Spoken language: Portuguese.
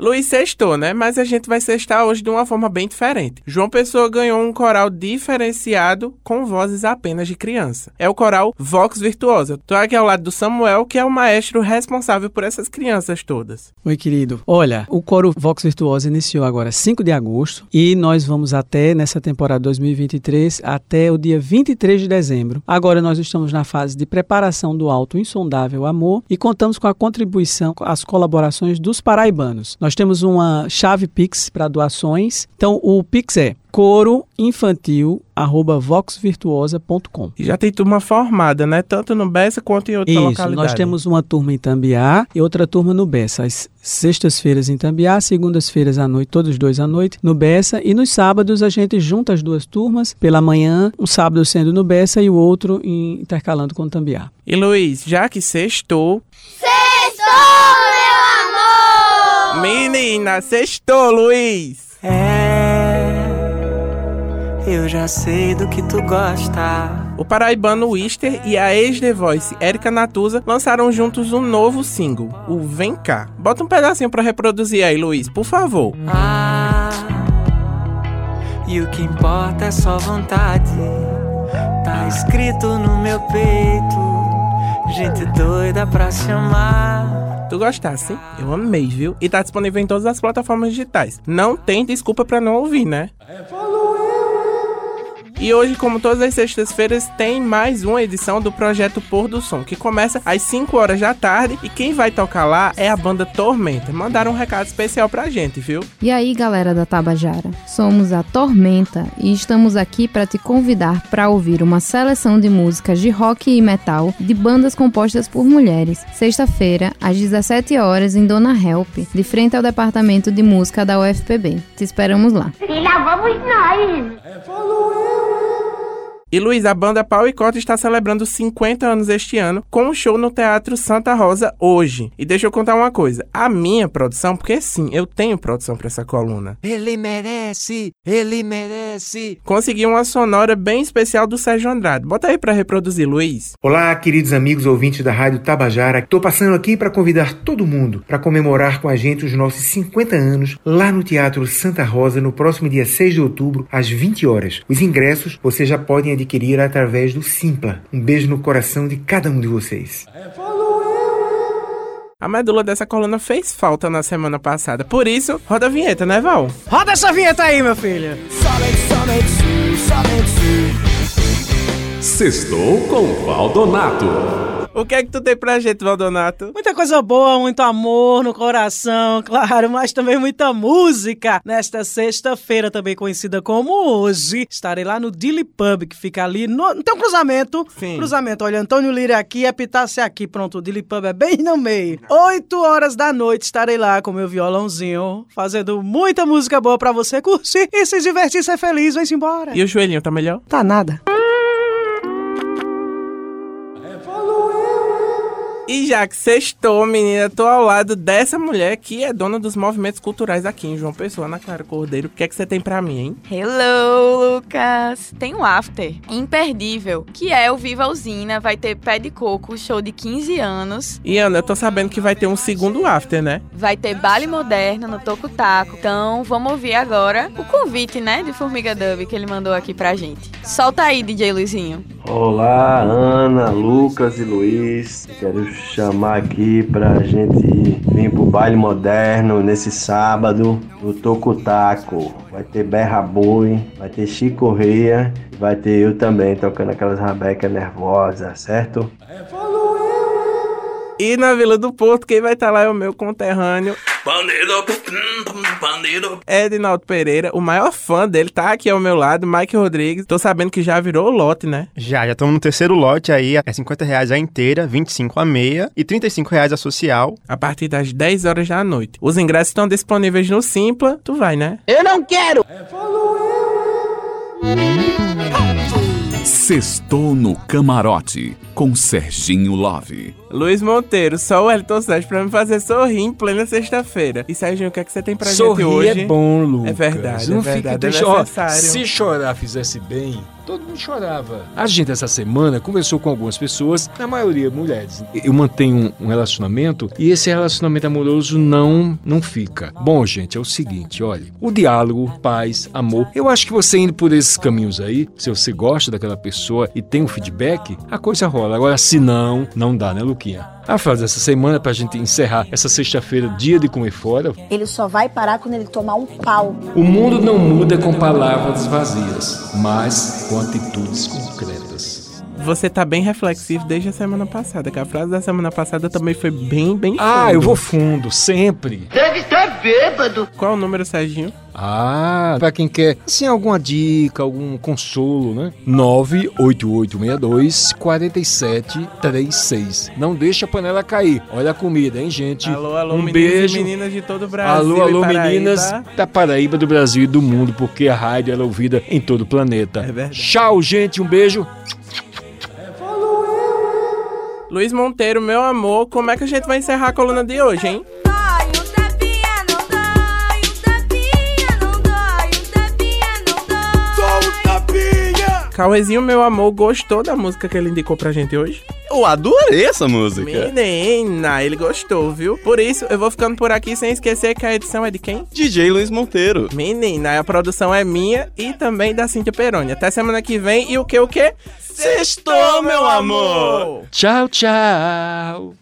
Luiz sextou, né? Mas a gente vai sextar hoje de uma forma bem diferente. João Pessoa ganhou um coral diferenciado com vozes apenas de criança. É o coral Vox Virtuosa. Tô aqui ao lado do Samuel, que é o maestro responsável por essas crianças todas. Oi, querido. Olha, o coro Vox Virtuosa iniciou agora 5 de agosto e nós vamos até nessa temporada 2023 até o dia 23 de dezembro. Agora nós estamos na fase de preparação do Alto Insondável Amor e contamos com a contribuição, as colaborações dos paraibanos. Nós temos uma chave Pix para doações. Então o Pix é coroinfantil@voxvirtuosa.com. E já tem turma formada, né? Tanto no Bessa quanto em outra Isso, localidade. nós temos uma turma em Tambiá e outra turma no Bessa. As sextas-feiras em Tambiá, segundas-feiras à noite, todos dois à noite, no Bessa. E nos sábados a gente junta as duas turmas pela manhã, um sábado sendo no Bessa e o outro intercalando com Tambiá. E Luiz, já que sextou, Sextou! Menina, sextou, Luiz! É, eu já sei do que tu gosta. O paraibano Wister e a ex-The Voice Erika Natuza lançaram juntos um novo single, o Vem Cá. Bota um pedacinho pra reproduzir aí, Luiz, por favor. Ah, e o que importa é só vontade. Tá escrito no meu peito, gente doida pra se amar. Tu gostasse? Eu amei, viu? E tá disponível em todas as plataformas digitais. Não tem desculpa pra não ouvir, né? E hoje, como todas as sextas-feiras, tem mais uma edição do projeto Pôr do Som, que começa às 5 horas da tarde e quem vai tocar lá é a banda Tormenta. Mandaram um recado especial pra gente, viu? E aí, galera da Tabajara? Somos a Tormenta e estamos aqui para te convidar para ouvir uma seleção de músicas de rock e metal de bandas compostas por mulheres. Sexta-feira, às 17 horas em Dona Help, de frente ao departamento de música da UFPB. Te esperamos lá. E lá vamos nós! E Luiz, a banda Pau e Cota está celebrando 50 anos este ano com um show no Teatro Santa Rosa hoje. E deixa eu contar uma coisa, a minha produção, porque sim, eu tenho produção para essa coluna. Ele merece, ele merece. Consegui uma sonora bem especial do Sérgio Andrade. Bota aí para reproduzir, Luiz. Olá, queridos amigos ouvintes da Rádio Tabajara. Estou passando aqui para convidar todo mundo para comemorar com a gente os nossos 50 anos lá no Teatro Santa Rosa no próximo dia 6 de outubro, às 20 horas. Os ingressos você já podem adquirir através do Simpla. Um beijo no coração de cada um de vocês. A medula dessa coluna fez falta na semana passada. Por isso, roda a vinheta, né, Val? Roda essa vinheta aí, meu filho! Sextou com Valdonato. O que é que tu tem pra gente, Valdonato? Muita coisa boa, muito amor no coração, claro, mas também muita música. Nesta sexta-feira, também conhecida como hoje, estarei lá no Dilly Pub, que fica ali no. Não tem um cruzamento? Sim. Cruzamento. Olha, Antônio Lira aqui, Epitácia aqui. Pronto, o Dilly Pub é bem no meio. Oito horas da noite estarei lá com meu violãozinho, fazendo muita música boa pra você curtir e se divertir, ser feliz. Vem-se embora. E o joelhinho tá melhor? Tá nada. E já que sextou, menina, tô ao lado dessa mulher que é dona dos movimentos culturais aqui em João Pessoa, na Clara Cordeiro. O que é que você tem pra mim, hein? Hello, Lucas! Tem um after imperdível, que é o Viva Usina, vai ter Pé de Coco, show de 15 anos, E Ana, eu tô sabendo que vai ter um segundo after, né? vai ter baile moderno no Toco Taco. Então, vamos ouvir agora o convite, né, de Formiga Dub que ele mandou aqui pra gente. Solta aí, DJ Luizinho. Olá, Ana, Lucas e Luiz. Quero chamar aqui pra gente vir pro baile moderno nesse sábado no Tocutaco. Vai ter Berra Boi, vai ter Chico Correia e vai ter eu também tocando aquelas rabecas nervosas, certo? E na Vila do Porto, quem vai estar lá é o meu conterrâneo. Edinaldo Pereira, o maior fã dele, tá aqui ao meu lado, Mike Rodrigues. Tô sabendo que já virou o lote, né? Já, já estamos no terceiro lote aí, é 50 reais a inteira, 25 a meia e 35 reais a social. A partir das 10 horas da noite. Os ingressos estão disponíveis no Simpla. Tu vai, né? Eu não quero! Sextou no Camarote com Serginho Love. Luiz Monteiro, só o Elton Santos pra me fazer sorrir em plena sexta-feira. E Serginho, o que é que você tem pra Sorrir gente hoje? é bom, Lucas. É verdade, Não é verdade, fica é triste. Ó, necessário. se chorar fizesse bem, todo mundo chorava. A gente, essa semana, conversou com algumas pessoas, na maioria mulheres. Eu mantenho um, um relacionamento e esse relacionamento amoroso não, não fica. Bom, gente, é o seguinte, olha. O diálogo, paz, amor. Eu acho que você indo por esses caminhos aí, se você gosta daquela pessoa e tem um feedback, a coisa rola. Agora, se não, não dá, né, Luquinha? A frase dessa semana, pra gente encerrar essa sexta-feira, dia de comer fora, Ele só vai parar quando ele tomar um pau. o mundo não muda com palavras vazias, mas com atitudes concretas. Você tá bem reflexivo desde a semana passada, que a frase da semana passada também foi bem, bem Ah, fundo. eu vou fundo, sempre. Deve estar bêbado. Qual é o número, Serginho? Ah, pra quem quer, assim, alguma dica, algum consolo, né? 98862 4736. Não deixa a panela cair. Olha a comida, hein, gente? Alô, alô, um beijo. e meninas de todo o Brasil. Alô, alô, Paraíba. meninas da Paraíba, do Brasil e do mundo, porque a rádio é ouvida em todo o planeta. É verdade. Tchau, gente, um beijo. Luiz Monteiro, meu amor, como é que a gente vai encerrar a coluna de hoje, hein? Cauezinho, meu amor, gostou da música que ele indicou pra gente hoje? Eu adorei essa música. Menina, ele gostou, viu? Por isso, eu vou ficando por aqui sem esquecer que a edição é de quem? DJ Luiz Monteiro. Menina, a produção é minha e também da Cíntia Peroni. Até semana que vem e o que, o que? Sextou, meu amor! Tchau, tchau.